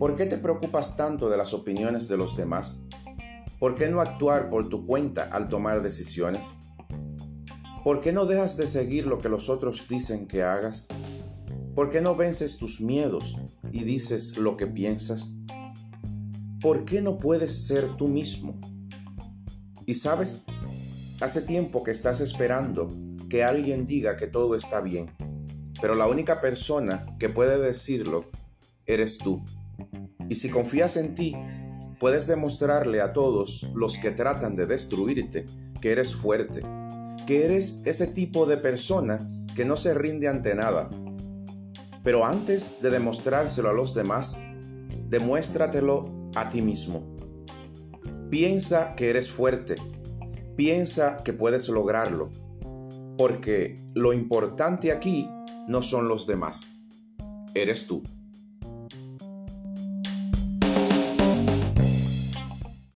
¿Por qué te preocupas tanto de las opiniones de los demás? ¿Por qué no actuar por tu cuenta al tomar decisiones? ¿Por qué no dejas de seguir lo que los otros dicen que hagas? ¿Por qué no vences tus miedos y dices lo que piensas? ¿Por qué no puedes ser tú mismo? Y sabes, hace tiempo que estás esperando que alguien diga que todo está bien, pero la única persona que puede decirlo eres tú. Y si confías en ti, puedes demostrarle a todos los que tratan de destruirte que eres fuerte, que eres ese tipo de persona que no se rinde ante nada. Pero antes de demostrárselo a los demás, demuéstratelo a ti mismo. Piensa que eres fuerte, piensa que puedes lograrlo, porque lo importante aquí no son los demás, eres tú.